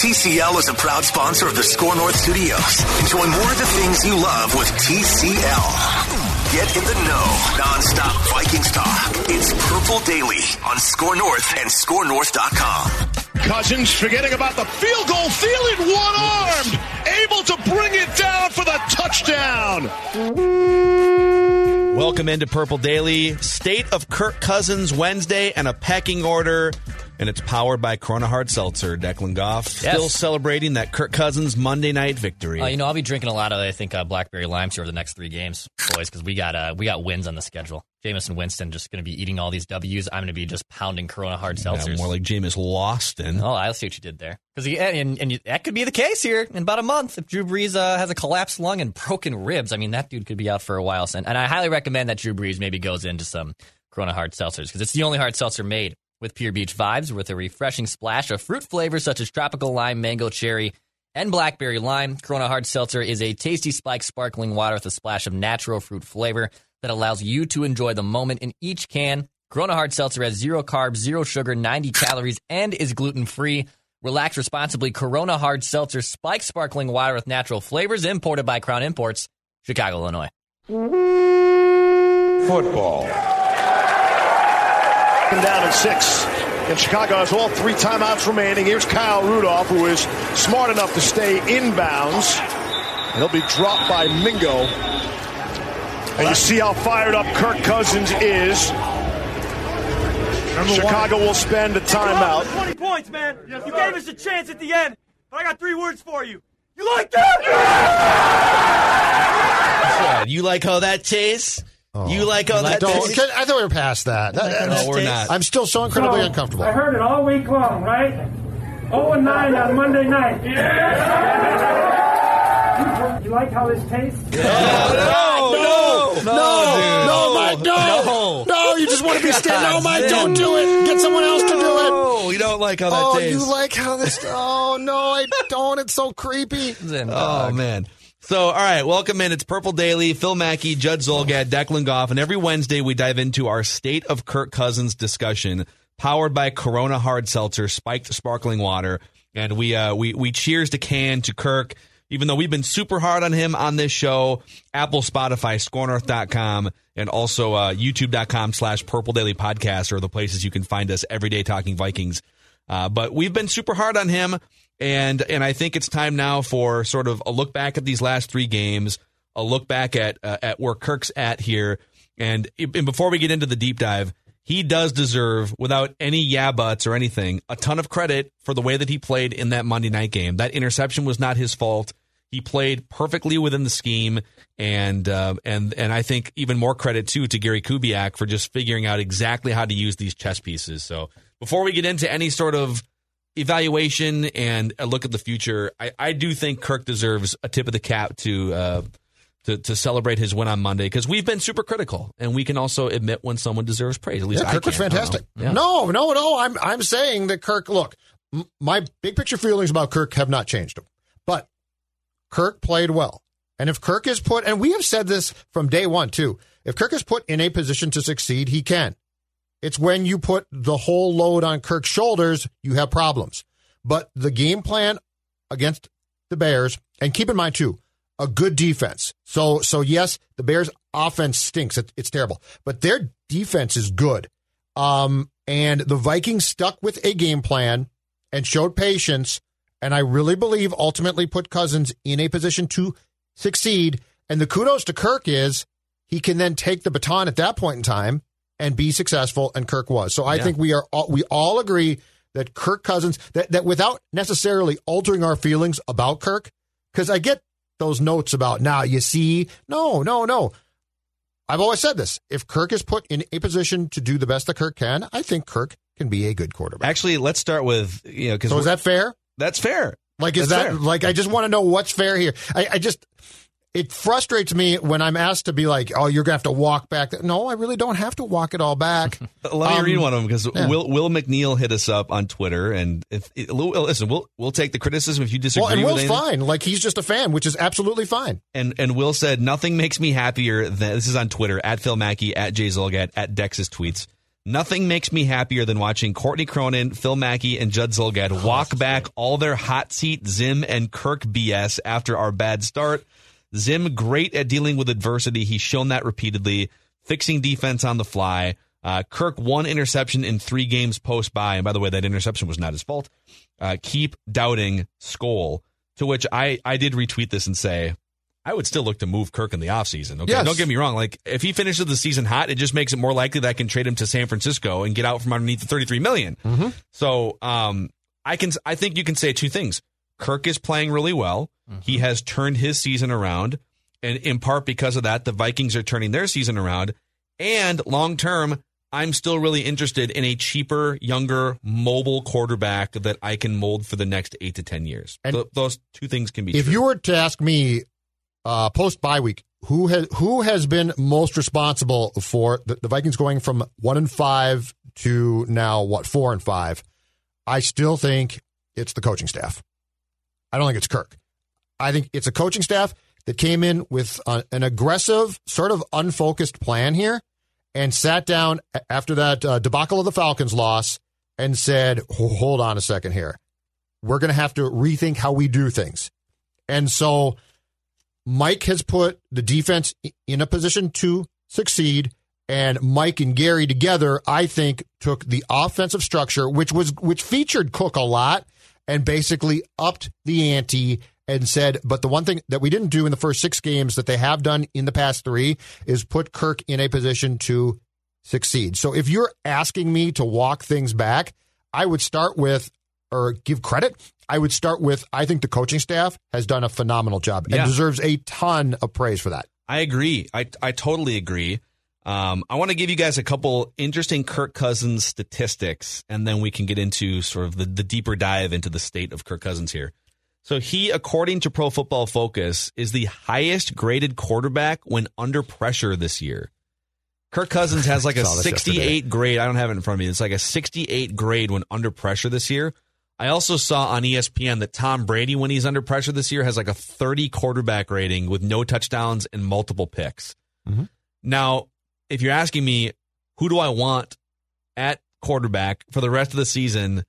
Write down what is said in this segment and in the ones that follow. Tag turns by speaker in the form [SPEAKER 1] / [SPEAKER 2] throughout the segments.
[SPEAKER 1] TCL is a proud sponsor of the SKOR North Studios. Enjoy more of the things you love with TCL. Get in the know, nonstop Vikings talk. It's Purple Daily on SKOR North and SKORNorth.com.
[SPEAKER 2] Cousins forgetting about the field goal, feeling one armed, able to bring it down for the touchdown.
[SPEAKER 3] Welcome into Purple Daily. State of Kirk Cousins Wednesday and a pecking order. And it's powered by Corona Hard Seltzer. Declan Goff still celebrating that Kirk Cousins Monday night victory.
[SPEAKER 4] Uh, you know, I'll be drinking a lot of, I think, uh, blackberry limes over the next three games, boys, because we got uh, we got wins on the schedule. Jameson Winston just going to be eating all these W's. I'm going to be just pounding Corona hard
[SPEAKER 3] Yeah,
[SPEAKER 4] seltzers.
[SPEAKER 3] more like Jameis Loston.
[SPEAKER 4] Oh, I see what you did there. Because and, and that could be the case here in about a month if Drew Brees uh, has a collapsed lung and broken ribs. I mean, that dude could be out for a while. And, and I highly recommend that Drew Brees maybe goes into some Corona hard seltzers because it's the only hard seltzer made with pure beach vibes with a refreshing splash of fruit flavors such as tropical lime, mango, cherry, and blackberry lime. Corona hard seltzer is a tasty spiked sparkling water with a splash of natural fruit flavor that allows you to enjoy the moment in each can. Corona hard seltzer has zero carbs, zero sugar, 90 calories, and is gluten free. Relax responsibly. Corona hard seltzer, spiked sparkling water with natural flavors, imported by Crown Imports, Chicago, Illinois.
[SPEAKER 2] Football. Down at six. And Chicago has all three timeouts remaining. Here's Kyle Rudolph, who is smart enough to stay inbounds. And he'll be dropped by Mingo. And you see how fired up Kirk Cousins is. Chicago will spend a timeout.
[SPEAKER 5] 20 points, man. You gave us a chance at the end, but I got three words for you. You like that?
[SPEAKER 3] Yeah, you like how that tastes? Oh. You like how that
[SPEAKER 6] Don't,
[SPEAKER 3] tastes?
[SPEAKER 6] can- I thought we were past that. That-
[SPEAKER 3] No, we're not.
[SPEAKER 6] I'm still so incredibly
[SPEAKER 5] So,
[SPEAKER 6] uncomfortable.
[SPEAKER 5] I heard it all week long, right? 0 and 9 on Monday night. You like how this tastes?
[SPEAKER 3] no, no, no,
[SPEAKER 6] no, no, Mike, no,
[SPEAKER 3] No.
[SPEAKER 6] no, you just want to be standing. No,
[SPEAKER 3] God
[SPEAKER 6] Mike, don't do it. Get someone else to do it.
[SPEAKER 3] No, you don't like how that
[SPEAKER 6] Oh,
[SPEAKER 3] tastes.
[SPEAKER 6] you like how this? Oh no, I don't. It's so creepy.
[SPEAKER 3] Oh man. So, all right, welcome in. It's Purple Daily. Phil Mackey, Judd Zulgad, Declan Goff, and every Wednesday we dive into our State of Kirk Cousins discussion, powered by Corona Hard Seltzer, spiked sparkling water, and we uh, we we cheers to Can to Kirk. Even though we've been super hard on him on this show, Apple, Spotify, SKORNorth.com, and also uh, YouTube.com slash Purple Daily Podcast are the places you can find us every day talking Vikings. Uh, but we've been super hard on him, and and I think it's time now for sort of a look back at these last three games, a look back at uh, at where Kirk's at here, and and before we get into the deep dive, he does deserve, without any yeah buts or anything, a ton of credit for the way that he played in that Monday night game. That interception was not his fault. He played perfectly within the scheme, and uh, and and I think even more credit too to Gary Kubiak for just figuring out exactly how to use these chess pieces. So before we get into any sort of evaluation and a look at the future, I, I do think Kirk deserves a tip of the cap to uh, to, to celebrate his win on Monday because we've been super critical, and we can also admit when someone deserves praise. At least
[SPEAKER 6] Yeah, Kirk was. Fantastic.
[SPEAKER 3] Yeah.
[SPEAKER 6] No, no, no. I'm I'm saying that Kirk. Look, m- my big picture feelings about Kirk have not changed, but Kirk played well. And if Kirk is put, and we have said this from day one too, if Kirk is put in a position to succeed, he can. It's when you put the whole load on Kirk's shoulders, you have problems. But the game plan against the Bears, and keep in mind too, a good defense. So, so yes, the Bears' offense stinks. It, it's terrible, but their defense is good. Um, and the Vikings stuck with a game plan and showed patience, and I really believe ultimately put Cousins in a position to succeed. And the kudos to Kirk is he can then take the baton at that point in time and be successful, and Kirk was. So I
[SPEAKER 3] Yeah.
[SPEAKER 6] think we are all, we all agree that Kirk Cousins that that without necessarily altering our feelings about Kirk, because I get those notes about now you see, no, no, no. I've always said this: if Kirk is put in a position to do the best that Kirk can, I think Kirk can be a good quarterback.
[SPEAKER 3] Actually, let's start with you know because
[SPEAKER 6] So is that fair?
[SPEAKER 3] that's fair.
[SPEAKER 6] Like, is
[SPEAKER 3] That's
[SPEAKER 6] that
[SPEAKER 3] fair.
[SPEAKER 6] like? I just want to know what's fair here. I, I just it frustrates me when I'm asked to be like, "Oh, you're gonna have to walk back." No, I really don't have to walk it all back.
[SPEAKER 3] Let me
[SPEAKER 6] Um,
[SPEAKER 3] read one of them because
[SPEAKER 6] yeah.
[SPEAKER 3] Will Will McNeil hit us up on Twitter, and if listen, we'll we'll take the criticism if you disagree
[SPEAKER 6] well, and Will's fine. Like he's just a fan, which is absolutely fine.
[SPEAKER 3] And and Will said nothing makes me happier than this is on Twitter at Phil Mackey at Jay Zulgad at Dex's tweets. Nothing makes me happier than watching Courtney Cronin, Phil Mackey, and Judd Zulgad walk back all their hot seat Zim and Kirk BS after our bad start. Zim great at dealing with adversity. He's shown that repeatedly, fixing defense on the fly. Uh, Kirk one interception in three games post bye, and by the way, that interception was not his fault. Uh, keep doubting Skol. To which I I did retweet this and say I would still look to move Kirk in the offseason. Okay.
[SPEAKER 6] Yes.
[SPEAKER 3] Don't get me wrong. Like if he finishes the season hot, it just makes it more likely that I can trade him to San Francisco and get out from underneath the 33 million. So um I can I think you can say two things. Kirk is playing really well. He has turned his season around. And in part because of that, the Vikings are turning their season around. And long term, I'm still really interested in a cheaper, younger, mobile quarterback that I can mold for the next eight to ten years.
[SPEAKER 6] And
[SPEAKER 3] Th- those two things can be.
[SPEAKER 6] If
[SPEAKER 3] true.
[SPEAKER 6] you were to ask me uh, post bye week, who has who has been most responsible for the, the Vikings going from one and five to now what four and five? I still think it's the coaching staff. I don't think it's Kirk. I think it's a coaching staff that came in with uh, an aggressive, sort of unfocused plan here, and sat down after that uh, debacle of the Falcons loss and said, "Hold on a second here. We're going to have to rethink how we do things." And so Mike has put the defense in a position to succeed. And Mike and Gary together, I think, took the offensive structure, which was which featured Cook a lot, and basically upped the ante and said, but the one thing that we didn't do in the first six games that they have done in the past three is put Kirk in a position to succeed. So if you're asking me to walk things back, I would start with or give credit. I would start with I think the coaching staff has done a phenomenal job
[SPEAKER 3] Yeah.
[SPEAKER 6] and deserves a ton of praise for that.
[SPEAKER 3] I agree. I I totally agree. Um, I want to give you guys a couple interesting Kirk Cousins statistics, and then we can get into sort of the, the deeper dive into the state of Kirk Cousins here. So he, according to Pro Football Focus, is the highest graded quarterback when under pressure this year. Kirk Cousins has like a
[SPEAKER 6] Saw this
[SPEAKER 3] 68 grade. I don't have it in front of me. It's like a 68 grade when under pressure this year. I also saw on ESPN that Tom Brady, when he's under pressure this year, has like a 30 quarterback rating with no touchdowns and multiple picks. Mm-hmm. Now, if you're asking me, who do I want at quarterback for the rest of the season?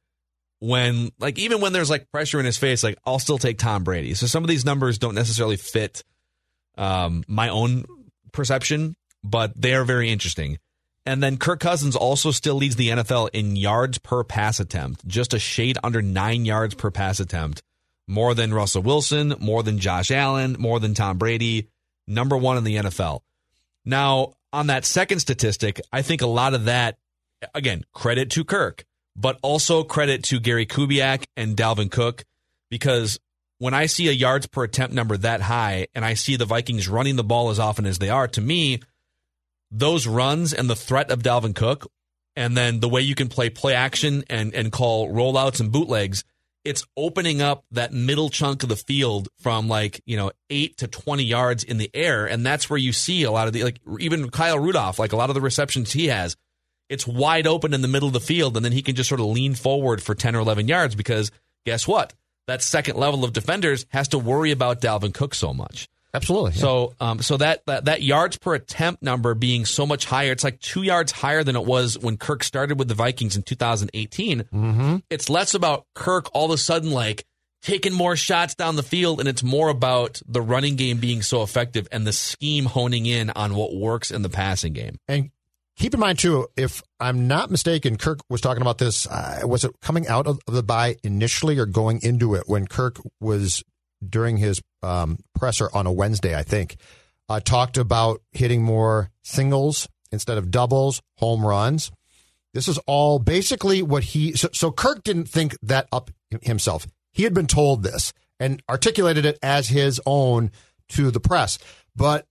[SPEAKER 3] When, like, even when there's like pressure in his face, like, I'll still take Tom Brady. So some of these numbers don't necessarily fit um, my own perception, but they are very interesting. And then Kirk Cousins also still leads the NFL in yards per pass attempt, just a shade under nine yards per pass attempt, more than Russell Wilson, more than Josh Allen, more than Tom Brady, number one in the NFL. Now, on that second statistic, I think a lot of that, again, credit to Kirk, but also credit to Gary Kubiak and Dalvin Cook, because when I see a yards per attempt number that high and I see the Vikings running the ball as often as they are, to me, those runs and the threat of Dalvin Cook, and then the way you can play play action and, and call rollouts and bootlegs, it's opening up that middle chunk of the field from like, you know, eight to 20 yards in the air. And that's where you see a lot of the, like, even Kyle Rudolph, like a lot of the receptions he has, it's wide open in the middle of the field. And then he can just sort of lean forward for 10 or 11 yards because guess what? That second level of defenders has to worry about Dalvin Cook so much.
[SPEAKER 6] Absolutely.
[SPEAKER 3] So, um, so that, that that yards per attempt number being so much higher, it's like two yards higher than it was when Kirk started with the Vikings in 2018.
[SPEAKER 6] Mm-hmm.
[SPEAKER 3] It's less about Kirk all of a sudden like taking more shots down the field, and it's more about the running game being so effective and the scheme honing in on what works in the passing game.
[SPEAKER 6] And keep in mind too, if I'm not mistaken, Kirk was talking about this. Uh, was it coming out of the bye initially or going into it when Kirk was during his um, presser on a Wednesday? I think uh, talked about hitting more singles instead of doubles, home runs. This is all basically what he. So, so Kirk didn't think that up himself. He had been told this and articulated it as his own to the press. But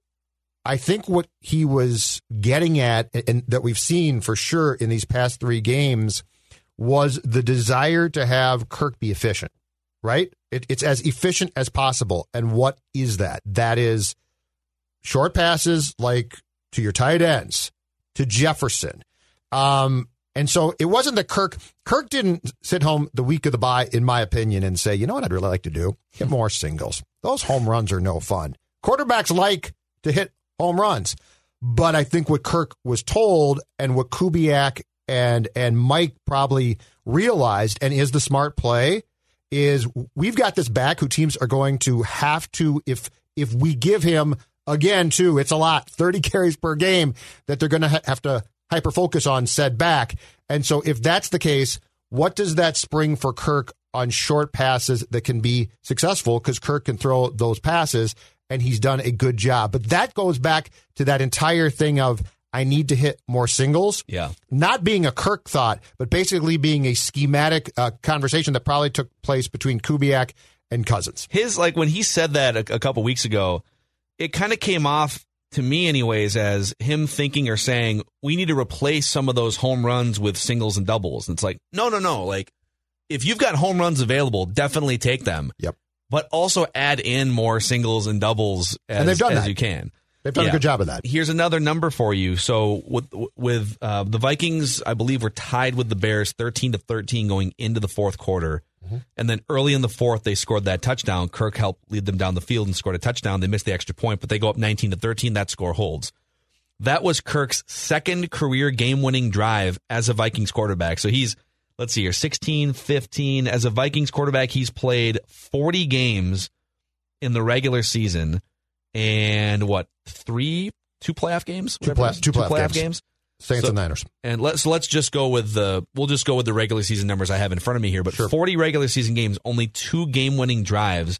[SPEAKER 6] I think what he was getting at, and that we've seen for sure in these past three games, was the desire to have Kirk be efficient, right? It, it's as efficient as possible. And what is that? That is short passes like to your tight ends, to Jefferson. Um, and so it wasn't that Kirk Kirk didn't sit home the week of the bye, in my opinion, and say, you know what I'd really like to do? Hit more singles. Those home runs are no fun. Quarterbacks like to hit home runs. But I think what Kirk was told and what Kubiak and and Mike probably realized and is the smart play is we've got this back who teams are going to have to if if we give him again too it's a lot 30 carries per game that they're going to ha- have to hyper focus on said back and so if that's the case what does that spring for Kirk on short passes that can be successful because Kirk can throw those passes and he's done a good job. But that goes back to that entire thing of I need to hit more singles.
[SPEAKER 3] Yeah.
[SPEAKER 6] Not being a Kirk thought, but basically being a schematic uh, conversation that probably took place between Kubiak and Cousins.
[SPEAKER 3] His like when he said that a, a couple weeks ago, it kind of came off to me anyways as him thinking or saying we need to replace some of those home runs with singles and doubles. And it's like, no, no, no. Like if you've got home runs available, definitely take them.
[SPEAKER 6] Yep.
[SPEAKER 3] But also add in more singles and doubles as,
[SPEAKER 6] And they've done
[SPEAKER 3] as
[SPEAKER 6] that.
[SPEAKER 3] you can.
[SPEAKER 6] They've done
[SPEAKER 3] Yeah.
[SPEAKER 6] a good job of that.
[SPEAKER 3] Here's another number for you. So with with uh, the Vikings, I believe were tied with the Bears, thirteen to thirteen, going into the fourth quarter. And then early in the fourth, they scored that touchdown. Kirk helped lead them down the field and scored a touchdown. They missed the extra point, but they go up nineteen to thirteen. That score holds. That was Kirk's second career game-winning drive as a Vikings quarterback. So he's let's see here, 16, 15 as a Vikings quarterback. He's played 40 games in the regular season and what three two playoff games
[SPEAKER 6] Two play-
[SPEAKER 3] is?
[SPEAKER 6] two playoff games.
[SPEAKER 3] games
[SPEAKER 6] Saints
[SPEAKER 3] So-
[SPEAKER 6] and Niners.
[SPEAKER 3] and let's let's just go with the we'll just go with the regular season numbers I have in front of me here. But
[SPEAKER 6] Sure.
[SPEAKER 3] 40 regular season games, only two game winning drives,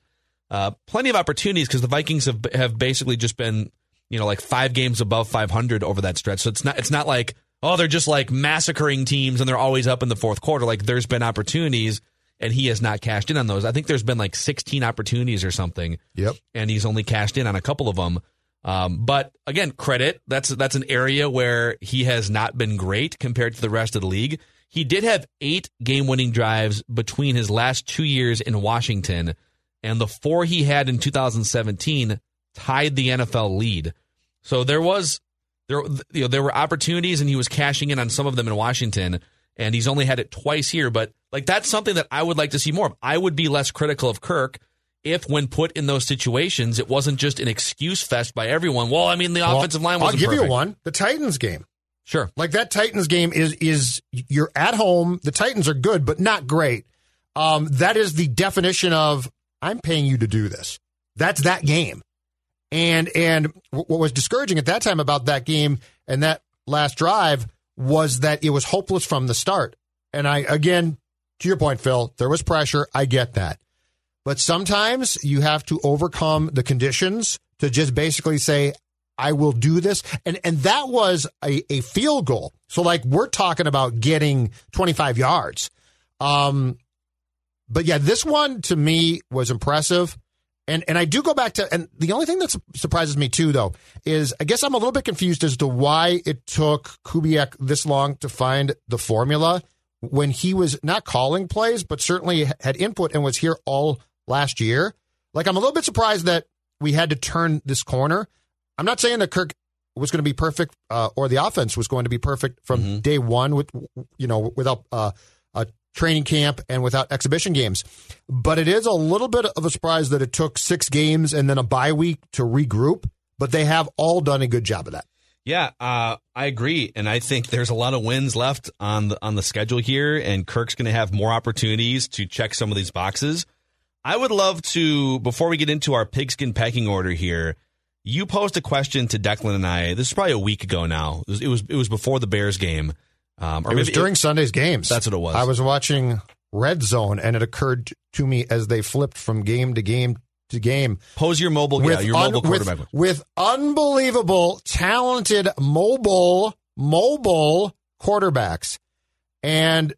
[SPEAKER 3] uh, plenty of opportunities because the Vikings have have basically just been you know like five games above 500 over that stretch. So it's not it's not like oh they're just like massacring teams and they're always up in the fourth quarter. Like there's been opportunities and he has not cashed in on those. I think there's been like 16 opportunities or something
[SPEAKER 6] Yep.
[SPEAKER 3] and he's only cashed in on a couple of them. Um, but again, credit that's that's an area where he has not been great compared to the rest of the league. He did have eight game-winning drives between his last two years in Washington, and the four he had in 2017 tied the NFL lead. So there was there you know there were opportunities, and he was cashing in on some of them in Washington, and he's only had it twice here. But like that's something that I would like to see more of. I would be less critical of Kirk if, when put in those situations, it wasn't just an excuse fest by everyone. Well, I mean, the
[SPEAKER 6] Well,
[SPEAKER 3] offensive line
[SPEAKER 6] was
[SPEAKER 3] I'll
[SPEAKER 6] give you one. The Titans game.
[SPEAKER 3] Sure.
[SPEAKER 6] Like that Titans game is is you're at home. The Titans are good, but not great. Um, that is the definition of I'm paying you to do this. That's that game. And and what was discouraging at that time about that game and that last drive was that it was hopeless from the start. And I again, to your point, Phil, there was pressure. I get that. But sometimes you have to overcome the conditions to just basically say, I will do this. And and that was a, a field goal. So like we're talking about getting 25 yards. Um but yeah, this one to me was impressive. And and I do go back to and the only thing that su- surprises me too though is I guess I'm a little bit confused as to why it took Kubiak this long to find the formula when he was not calling plays but certainly had input and was here all last year. Like I'm a little bit surprised that we had to turn this corner. I'm not saying that Kirk was going to be perfect uh, or the offense was going to be perfect from day one with you know without uh, a training camp and without exhibition games. But it is a little bit of a surprise that it took six games and then a bye week to regroup. But they have all done a good job of that.
[SPEAKER 3] Yeah, uh, I agree, and I think there's a lot of wins left on the on the schedule here, and Kirk's going to have more opportunities to check some of these boxes. I would love to, before we get into our pigskin pecking order here, You posed a question to Declan and I. This is probably a week ago now. It was it was, it was before the Bears game, um, or
[SPEAKER 6] It was during Sunday's games.
[SPEAKER 3] That's what it was.
[SPEAKER 6] I was watching Red Zone, and it occurred to me as they flipped from game to game to game
[SPEAKER 3] pose your mobile, yeah, your
[SPEAKER 6] un-
[SPEAKER 3] mobile quarterback.
[SPEAKER 6] with, with unbelievable, talented, mobile, mobile quarterbacks. And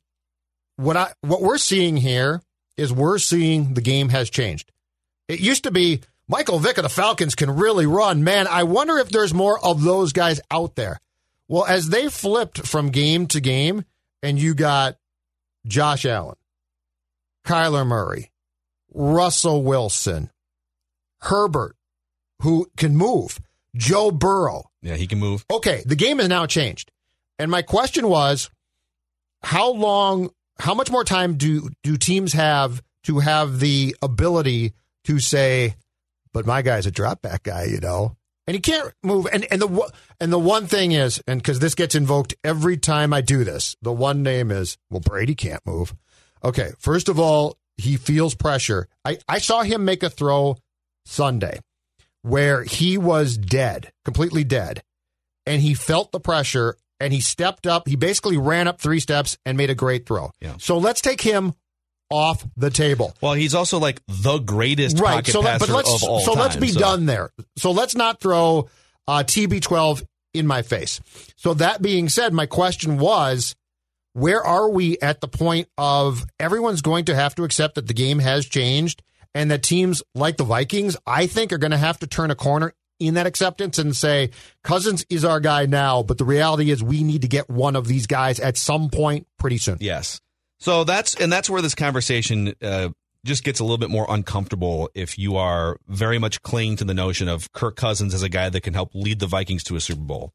[SPEAKER 6] what I what we're seeing here is we're seeing the game has changed. It used to be Michael Vick of the Falcons can really run. Man, I wonder if there's more of those guys out there. Well, as they flipped from game to game, and you got Josh Allen, Kyler Murray, Russell Wilson, Herbert, who can move, Joe Burrow.
[SPEAKER 3] Yeah, he can move.
[SPEAKER 6] Okay, the game has now changed. And my question was how long how much more time do do teams have to have the ability to say but my guy's a drop back guy, you know. And he can't move and and the one- and the one thing is and cuz this gets invoked every time I do this. The one name is well Brady can't move. Okay, first of all, he feels pressure. I I saw him make a throw Sunday where he was dead, completely dead, and he felt the pressure and he stepped up. He basically ran up three steps and made a great throw.
[SPEAKER 3] Yeah.
[SPEAKER 6] So let's take him off the table.
[SPEAKER 3] Well, he's also like the greatest
[SPEAKER 6] Right.
[SPEAKER 3] pocket
[SPEAKER 6] So, let,
[SPEAKER 3] passer
[SPEAKER 6] but let's
[SPEAKER 3] of all
[SPEAKER 6] so let's be
[SPEAKER 3] so-
[SPEAKER 6] done there. So let's not throw uh, TB12 in my face. So that being said, my question was. Where are we at the point of everyone's going to have to accept that the game has changed and that teams like the Vikings, I think, are going to have to turn a corner in that acceptance and say, Cousins is our guy now, but the reality is we need to get one of these guys at some point pretty soon.
[SPEAKER 3] Yes. So that's and that's where this conversation uh, just gets a little bit more uncomfortable if you are very much clinging to the notion of Kirk Cousins as a guy that can help lead the Vikings to a Super Bowl.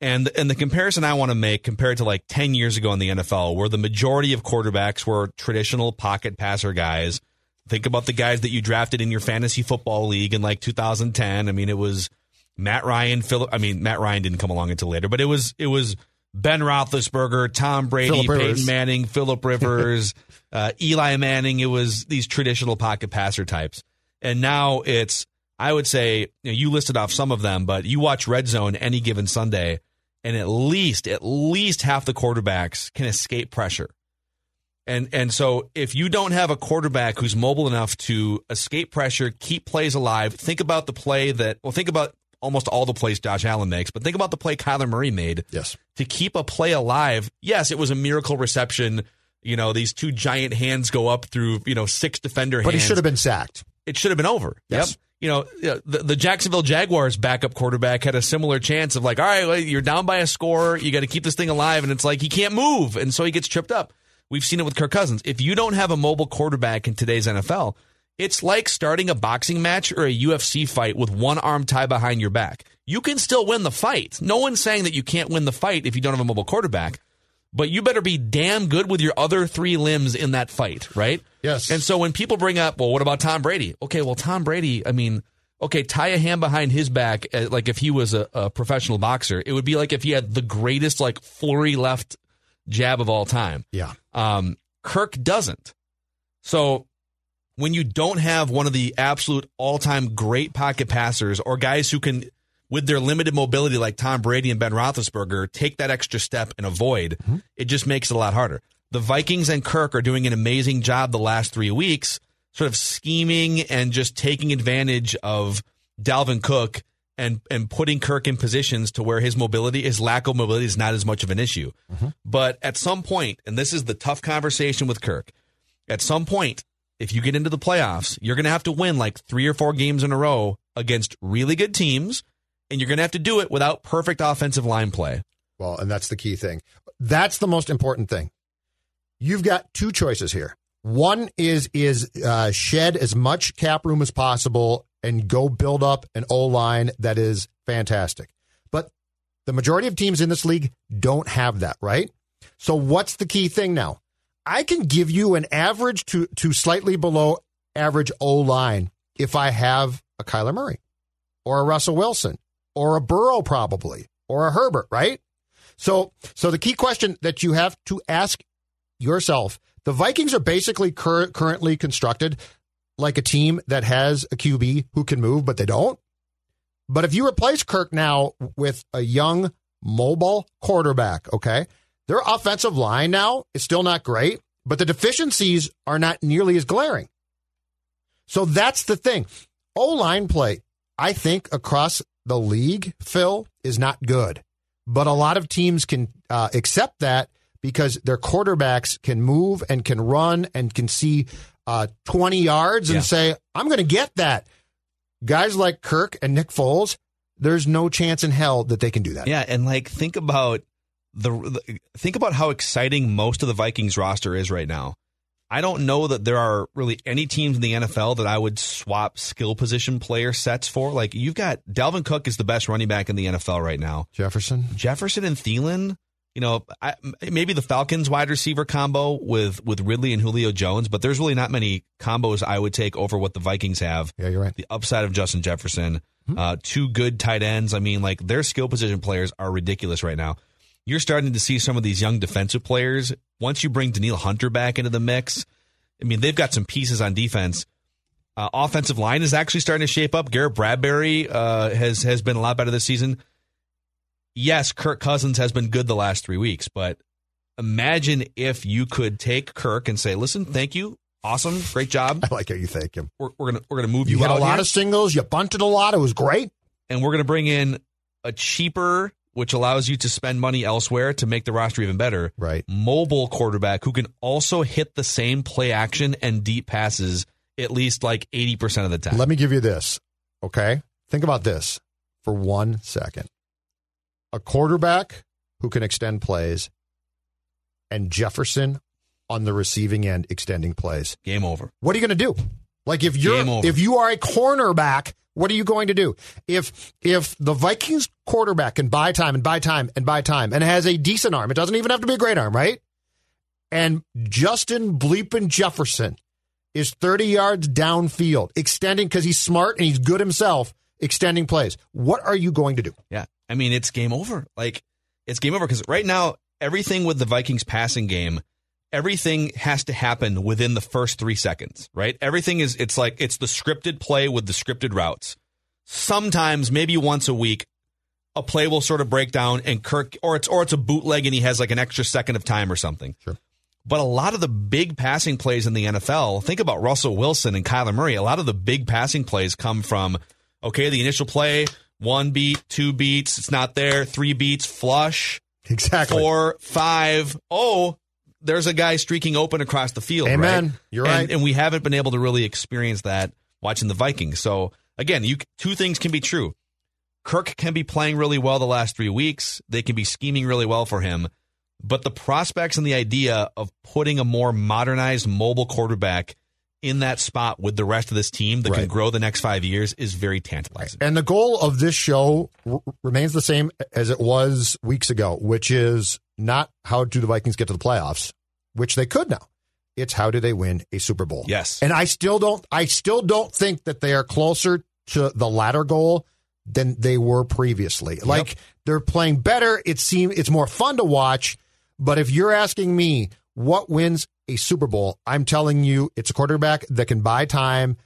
[SPEAKER 3] And and the comparison I want to make compared to like 10 years ago in the NFL where the majority of quarterbacks were traditional pocket passer guys. Think about the guys that you drafted in your fantasy football league in like 2010. I mean, it was Matt Ryan, Philip. I mean, Matt Ryan didn't come along until later, but it was it was Ben Roethlisberger, Tom Brady, Peyton Manning, Philip Rivers, uh, Eli Manning. It was these traditional pocket passer types, and now it's I would say you, know, you listed off some of them, but you watch Red Zone any given Sunday, and at least at least half the quarterbacks can escape pressure. And and so if you don't have a quarterback who's mobile enough to escape pressure, keep plays alive, think about the play that well, think about almost all the plays Josh Allen makes, but think about the play Kyler Murray made
[SPEAKER 6] Yes.
[SPEAKER 3] to keep a play alive. Yes, it was a miracle reception. You know, these two giant hands go up through, you know, six defender hands.
[SPEAKER 6] But he should have been sacked.
[SPEAKER 3] It should have been over.
[SPEAKER 6] Yes.
[SPEAKER 3] Yep. You know, the, the Jacksonville Jaguars backup quarterback had a similar chance of like, all right, well, you're down by a score. You got to keep this thing alive. And it's like, he can't move. And so he gets tripped up. We've seen it with Kirk Cousins. If you don't have a mobile quarterback in today's NFL, it's like starting a boxing match or a UFC fight with one arm tied behind your back. You can still win the fight. No one's saying that you can't win the fight if you don't have a mobile quarterback, but you better be damn good with your other three limbs in that fight, right?
[SPEAKER 6] Yes.
[SPEAKER 3] And so when people bring up, well, what about Tom Brady? Okay, well, Tom Brady, I mean, okay, tie a hand behind his back, uh, like if he was a, a professional boxer, it would be like if he had the greatest, like, flurry left jab of all time.
[SPEAKER 6] Yeah.
[SPEAKER 3] Um, Kirk doesn't. So when you don't have one of the absolute all time great pocket passers or guys who can, with their limited mobility like Tom Brady and Ben Roethlisberger, take that extra step and avoid, mm-hmm. it just makes it a lot harder. The Vikings and Kirk are doing an amazing job the last three weeks, sort of scheming and just taking advantage of Dalvin Cook and and putting Kirk in positions to where his mobility, his lack of mobility, is not as much of an issue. Mm-hmm. But at some point, and this is the tough conversation with Kirk, at some point, if you get into the playoffs, you're going to have to win like three or four games in a row against really good teams, and you're going to have to do it without perfect offensive line play.
[SPEAKER 6] Well, and that's the key thing. That's the most important thing. You've got two choices here. One is is uh, shed as much cap room as possible and go build up an O line that is fantastic. But the majority of teams in this league don't have that, right? So what's the key thing now? I can give you an average to to slightly below average O line if I have a Kyler Murray or a Russell Wilson or a Burrow probably or a Herbert, right? So so the key question that you have to ask yourself, the Vikings are basically cur- currently constructed like a team that has a QB who can move but they don't. But if you replace Kirk now with a young, mobile quarterback, okay, their offensive line now is still not great, but the deficiencies are not nearly as glaring. So that's the thing. O line play, I think, across the league, Phil, is not good. But a lot of teams can uh, accept that because their quarterbacks can move and can run and can see uh, 20 yards and
[SPEAKER 3] Yeah.
[SPEAKER 6] say, I'm going to get that. Guys like Kirk and Nick Foles, there's no chance in hell that they can do that.
[SPEAKER 3] Yeah, and like think about the, the think about how exciting most of the Vikings roster is right now. I don't know that there are really any teams in the NFL that I would swap skill position player sets for. Like you've got Dalvin Cook is the best running back in the NFL right now.
[SPEAKER 6] Jefferson.
[SPEAKER 3] Jefferson and Thielen, you know, I, maybe the Falcons wide receiver combo with with Ridley and Julio Jones, but there's really not many combos I would take over what the Vikings have.
[SPEAKER 6] Yeah, you're right.
[SPEAKER 3] The upside of Justin Jefferson, uh, two good tight ends. I mean, like their skill position players are ridiculous right now. You're starting to see some of these young defensive players. Once you bring Danielle Hunter back into the mix, I mean, they've got some pieces on defense. Uh, offensive line is actually starting to shape up. Garrett Bradbury uh, has has been a lot better this season. Yes, Kirk Cousins has been good the last three weeks, but imagine if you could take Kirk and say, "Listen, thank you, awesome, great job.
[SPEAKER 6] I like how you thank him.
[SPEAKER 3] We're, we're gonna we're gonna move
[SPEAKER 6] You
[SPEAKER 3] you,
[SPEAKER 6] hit a lot
[SPEAKER 3] here,
[SPEAKER 6] of singles. You bunted a lot. It was great.
[SPEAKER 3] and we're gonna bring in a cheaper, which allows you to spend money elsewhere to make the roster even better.
[SPEAKER 6] Right.
[SPEAKER 3] Mobile quarterback who can also hit the same play action and deep passes at least like eighty percent of the time.
[SPEAKER 6] Let me give you this. Okay. Think about this for one second. A quarterback who can extend plays and Jefferson on the receiving end extending plays.
[SPEAKER 3] Game over.
[SPEAKER 6] What are you going to do? Like if you're if you are a cornerback, what are you going to do? If if the Vikings quarterback can buy time and buy time and buy time and has a decent arm, it doesn't even have to be a great arm, right? And Justin Bleepin Jefferson is 30 yards downfield, extending because he's smart and he's good himself, extending plays. What are you going to do?
[SPEAKER 3] Yeah. I mean, it's game over. Like, it's game over because right now, everything with the Vikings passing game, everything has to happen within the first three seconds, right? Everything is, it's like, it's the scripted play with the scripted routes. Sometimes, maybe once a week, a play will sort of break down and Kirk, or it's, or it's a bootleg and he has like an extra second of time or something.
[SPEAKER 6] Sure.
[SPEAKER 3] But a lot of the big passing plays in the NFL, think about Russell Wilson and Kyler Murray. A lot of the big passing plays come from, okay, the initial play, one beat, two beats, it's not there, three beats, flush,
[SPEAKER 6] Exactly.
[SPEAKER 3] four, five, oh, there's a guy streaking open across the field.
[SPEAKER 6] Amen.
[SPEAKER 3] right?
[SPEAKER 6] You're
[SPEAKER 3] and,
[SPEAKER 6] right.
[SPEAKER 3] And we haven't been able to really experience that watching the Vikings. So again, you two things can be true. Kirk can be playing really well the last three weeks. They can be scheming really well for him. But the prospects and the idea of putting a more modernized mobile quarterback in that spot with the rest of this team that can grow the next five years is very tantalizing.
[SPEAKER 6] And the goal of this show r- remains the same as it was weeks ago, which is not how do the Vikings get to the playoffs, which they could now. It's how do they win a Super Bowl?
[SPEAKER 3] Yes.
[SPEAKER 6] And I still don't I still don't think that they are closer to the latter goal than they were previously. Like they're playing better, it seems it's more fun to watch, but if you're asking me what wins a Super Bowl, I'm telling you it's a quarterback that can buy time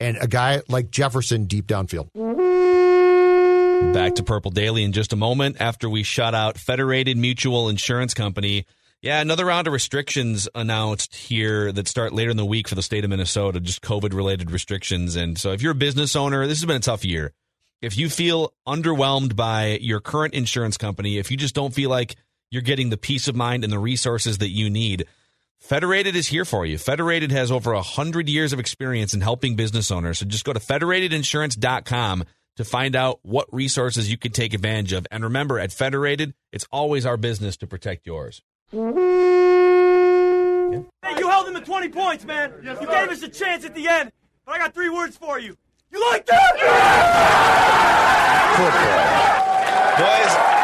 [SPEAKER 6] and a guy like Jefferson deep downfield.
[SPEAKER 3] Back to Purple Daily in just a moment after we shut out Federated Mutual Insurance Company. Yeah, another round of restrictions announced here that start later in the week for the state of Minnesota, just COVID related restrictions. And so if you're a business owner, this has been a tough year. If you feel underwhelmed by your current insurance company, if you just don't feel like you're getting the peace of mind and the resources that you need, Federated is here for you. Federated has over 100 years of experience in helping business owners. So just go to federatedinsurance.com to find out what resources you can take advantage of. And remember, at Federated, it's always our business to protect yours.
[SPEAKER 5] Hey, you held him to 20 points, man. you gave us a chance at the end, but I got three words for you. You like that? Football.
[SPEAKER 3] Boys,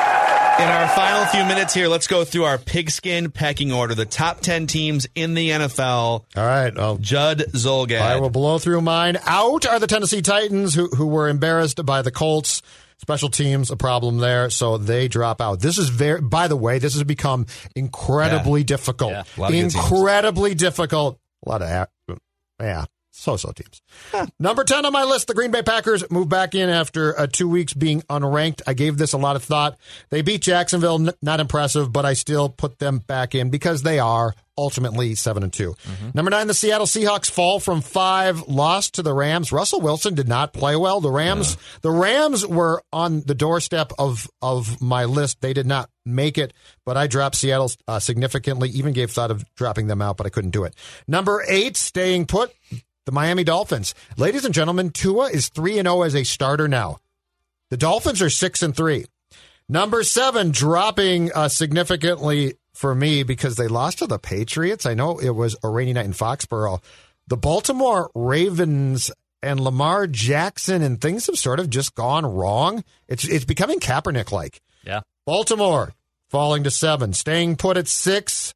[SPEAKER 3] in our final few minutes here, let's go through our pigskin pecking order. The top 10 teams in the NFL.
[SPEAKER 6] All right. Well,
[SPEAKER 3] Judd Zulgad.
[SPEAKER 6] I will blow through mine. Out are the Tennessee Titans, who who were embarrassed by the Colts. Special teams, a problem there, so they drop out. This is very. By the way, this has become incredibly difficult.
[SPEAKER 4] Yeah.
[SPEAKER 3] A lot of good teams.
[SPEAKER 6] incredibly difficult. A lot of, ac- yeah. so-so teams. Number 10 on my list, the Green Bay Packers move back in after uh, two weeks being unranked. I gave this a lot of thought. They beat Jacksonville, n- not impressive, but I still put them back in because they are ultimately 7 and 2. Number 9, the Seattle Seahawks fall from 5, lost to the Rams. Russell Wilson did not play well. The Rams the Rams were on the doorstep of of my list. They did not make it, but I dropped Seattle uh, significantly, even gave thought of dropping them out, but I couldn't do it. Number 8, staying put, the Miami Dolphins. Ladies and gentlemen, Tua is 3 and 0 as a starter now. The Dolphins are 6 and 3. Number 7 dropping uh, significantly for me because they lost to the Patriots. I know it was a rainy night in Foxborough. The Baltimore Ravens and Lamar Jackson and things have sort of just gone wrong. It's it's becoming Kaepernick like.
[SPEAKER 4] Yeah.
[SPEAKER 6] Baltimore falling to 7, staying put at 6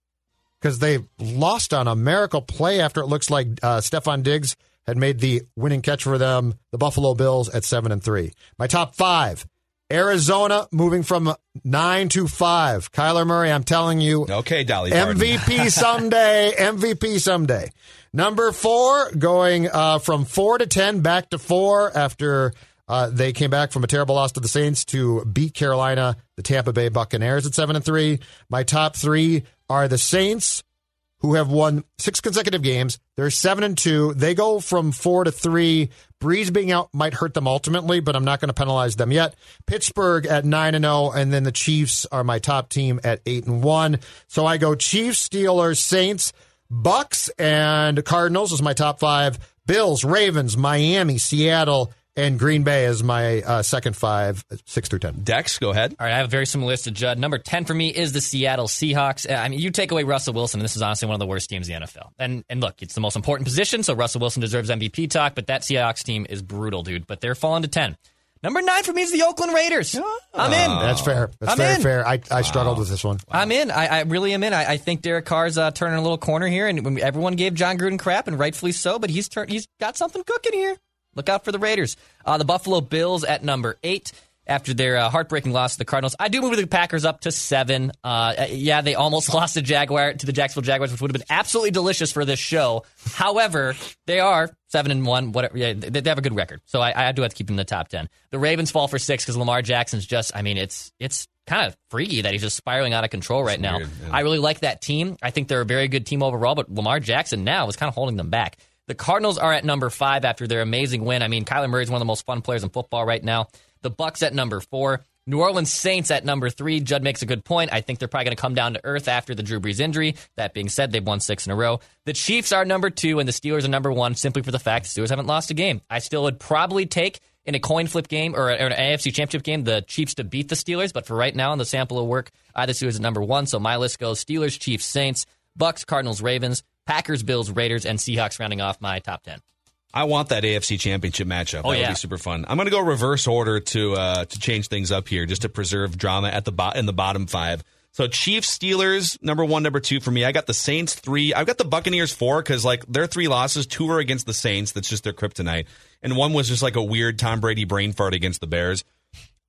[SPEAKER 6] because they lost on a miracle play after it looks like uh, Stefon Diggs had made the winning catch for them. The Buffalo Bills at seven and three. My top five: Arizona moving from nine to five. Kyler Murray, I'm telling you,
[SPEAKER 3] Okay, Dolly.
[SPEAKER 6] MVP someday. MVP someday. Number four, going uh, from four to ten back to four after uh, they came back from a terrible loss to the Saints to beat Carolina, the Tampa Bay Buccaneers at seven and three. My top three are the Saints, who have won six consecutive games. They're seven and two. They go from four to three. Brees being out might hurt them ultimately, but I'm not going to penalize them yet. Pittsburgh at nine and zero, and then the Chiefs are my top team at eight and one. So I go Chiefs, Steelers, Saints, Bucks, and Cardinals is my top five. Bills, Ravens, Miami, Seattle, and Green Bay is my uh, second five, six through ten.
[SPEAKER 3] Dex, go ahead.
[SPEAKER 4] All right, I have a very similar list to Judd. Number 10 for me is the Seattle Seahawks. Uh, I mean, you take away Russell Wilson, and this is honestly one of the worst teams in the NFL. And and look, it's the most important position, so Russell Wilson deserves MVP talk, but that Seahawks team is brutal, dude. But they're falling to 10. Number 9 for me is the Oakland Raiders. I'm in.
[SPEAKER 6] That's fair. That's
[SPEAKER 4] I'm
[SPEAKER 6] very
[SPEAKER 4] in.
[SPEAKER 6] fair. I, I struggled with this one.
[SPEAKER 4] I'm in. I, I really am in. I, I think Derek Carr's uh, turning a little corner here, and when everyone gave Jon Gruden crap, and rightfully so. But he's turn, he's got something cooking here. Look out for the Raiders. Uh, the Buffalo Bills at number eight after their uh, heartbreaking loss to the Cardinals. I do move the Packers up to seven. Uh, yeah, they almost lost to Jaguar to the Jacksonville Jaguars, which would have been absolutely delicious for this show. However, they are seven and one. Whatever. Yeah, they, they have a good record, so I, I do have to keep them in the top ten. The Ravens fall for six because Lamar Jackson's just. I mean, it's it's kind of freaky that he's just spiraling out of control right now.
[SPEAKER 3] weird, yeah.
[SPEAKER 4] I really like that team. I think they're a very good team overall, but Lamar Jackson now is kind of holding them back. The Cardinals are at number five after their amazing win. I mean, Kyler Murray is one of the most fun players in football right now. The Bucks at number four. New Orleans Saints at number three. Judd makes a good point. I think they're probably going to come down to earth after the Drew Brees injury. That being said, they've won six in a row. The Chiefs are number two, and the Steelers are number one, simply for the fact the Steelers haven't lost a game. I still would probably take in a coin flip game or, an AFC Championship game the Chiefs to beat the Steelers, but for right now, in the sample of work, I the Steelers at number one. So my list goes Steelers, Chiefs, Saints, Bucks, Cardinals, Ravens, Packers, Bills, Raiders, and Seahawks rounding off my top ten.
[SPEAKER 3] I want that AFC Championship matchup.
[SPEAKER 4] Oh,
[SPEAKER 3] that would
[SPEAKER 4] yeah.
[SPEAKER 3] be super fun. I'm going to go reverse order to uh, to change things up here, just to preserve drama at the bo- in the bottom five. So Chiefs, Steelers, number one, number two for me. I got the Saints three. I've got the Buccaneers four because like their three losses, two are against the Saints. That's just their kryptonite, and one was just like a weird Tom Brady brain fart against the Bears.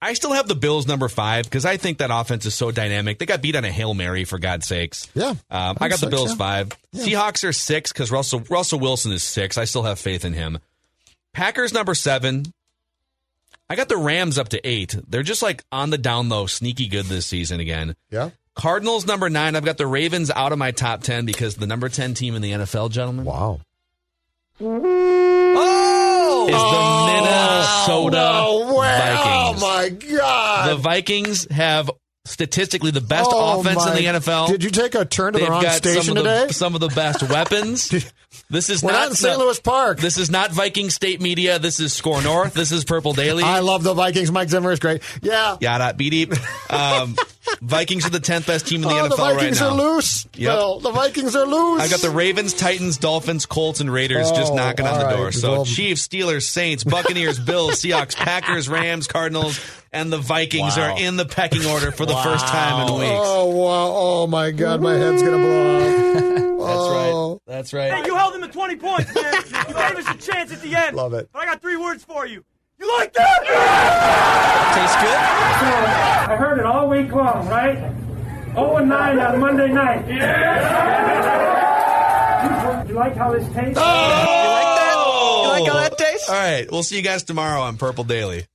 [SPEAKER 3] I still have the Bills number five because I think that offense is so dynamic. They got beat on a hail mary for God's sakes.
[SPEAKER 6] Yeah.
[SPEAKER 3] um, I got the Bills
[SPEAKER 6] yeah.
[SPEAKER 3] five. Seahawks are six because Russell Russell Wilson is six. I still have faith in him. Packers number seven. I got the Rams up to eight. They're just like on the down low, sneaky good this season again.
[SPEAKER 6] Yeah.
[SPEAKER 3] Cardinals number nine. I've got the Ravens out of my top ten because the number ten team in the NFL, gentlemen,
[SPEAKER 6] Wow.
[SPEAKER 4] Oh!
[SPEAKER 3] Is the Minnesota
[SPEAKER 6] No way.
[SPEAKER 3] Vikings.
[SPEAKER 6] Oh my God.
[SPEAKER 3] The Vikings have statistically the best
[SPEAKER 6] Oh,
[SPEAKER 3] offense in the NFL.
[SPEAKER 6] Did you take a turn to
[SPEAKER 3] They've
[SPEAKER 6] the wrong station
[SPEAKER 3] some of
[SPEAKER 6] today?
[SPEAKER 3] the some of the best weapons. This is
[SPEAKER 6] We're not in St. Louis Park.
[SPEAKER 3] This is not Viking State Media. This is SKOR North. This is Purple Daily.
[SPEAKER 6] I love the Vikings. Mike Zimmer is great. Yeah. Yeah.
[SPEAKER 3] Yada beep deep. Um, Vikings are the tenth best team in the
[SPEAKER 6] oh,
[SPEAKER 3] NFL
[SPEAKER 6] the Vikings
[SPEAKER 3] right
[SPEAKER 6] are loose.
[SPEAKER 3] Yep.
[SPEAKER 6] Bill. The Vikings are loose.
[SPEAKER 3] I got the Ravens, Titans, Dolphins, Colts, and Raiders oh, just
[SPEAKER 6] Oh,
[SPEAKER 3] knocking on the
[SPEAKER 6] right.
[SPEAKER 3] door. So
[SPEAKER 6] Well-
[SPEAKER 3] Chiefs, Steelers, Saints, Buccaneers, Bills, Seahawks, Packers, Rams, Cardinals, and the Vikings
[SPEAKER 4] Wow.
[SPEAKER 3] are in the pecking order for the first time in weeks.
[SPEAKER 6] Oh wow! Oh my God! My head's gonna blow off.
[SPEAKER 3] That's
[SPEAKER 6] Oh.
[SPEAKER 3] right. That's
[SPEAKER 5] Hey,
[SPEAKER 3] right.
[SPEAKER 5] you held them to 20 points, man. you gave us a chance at the end.
[SPEAKER 6] Love it.
[SPEAKER 5] But I got three words for you. You like that?
[SPEAKER 4] Tastes good.
[SPEAKER 7] I heard it all week long, right? 0 and 9 on Monday night. Yeah! You, you like how this tastes?
[SPEAKER 6] Oh, You
[SPEAKER 4] like that? You like how that oh! tastes?
[SPEAKER 3] All right. We'll see you guys tomorrow on Purple Daily.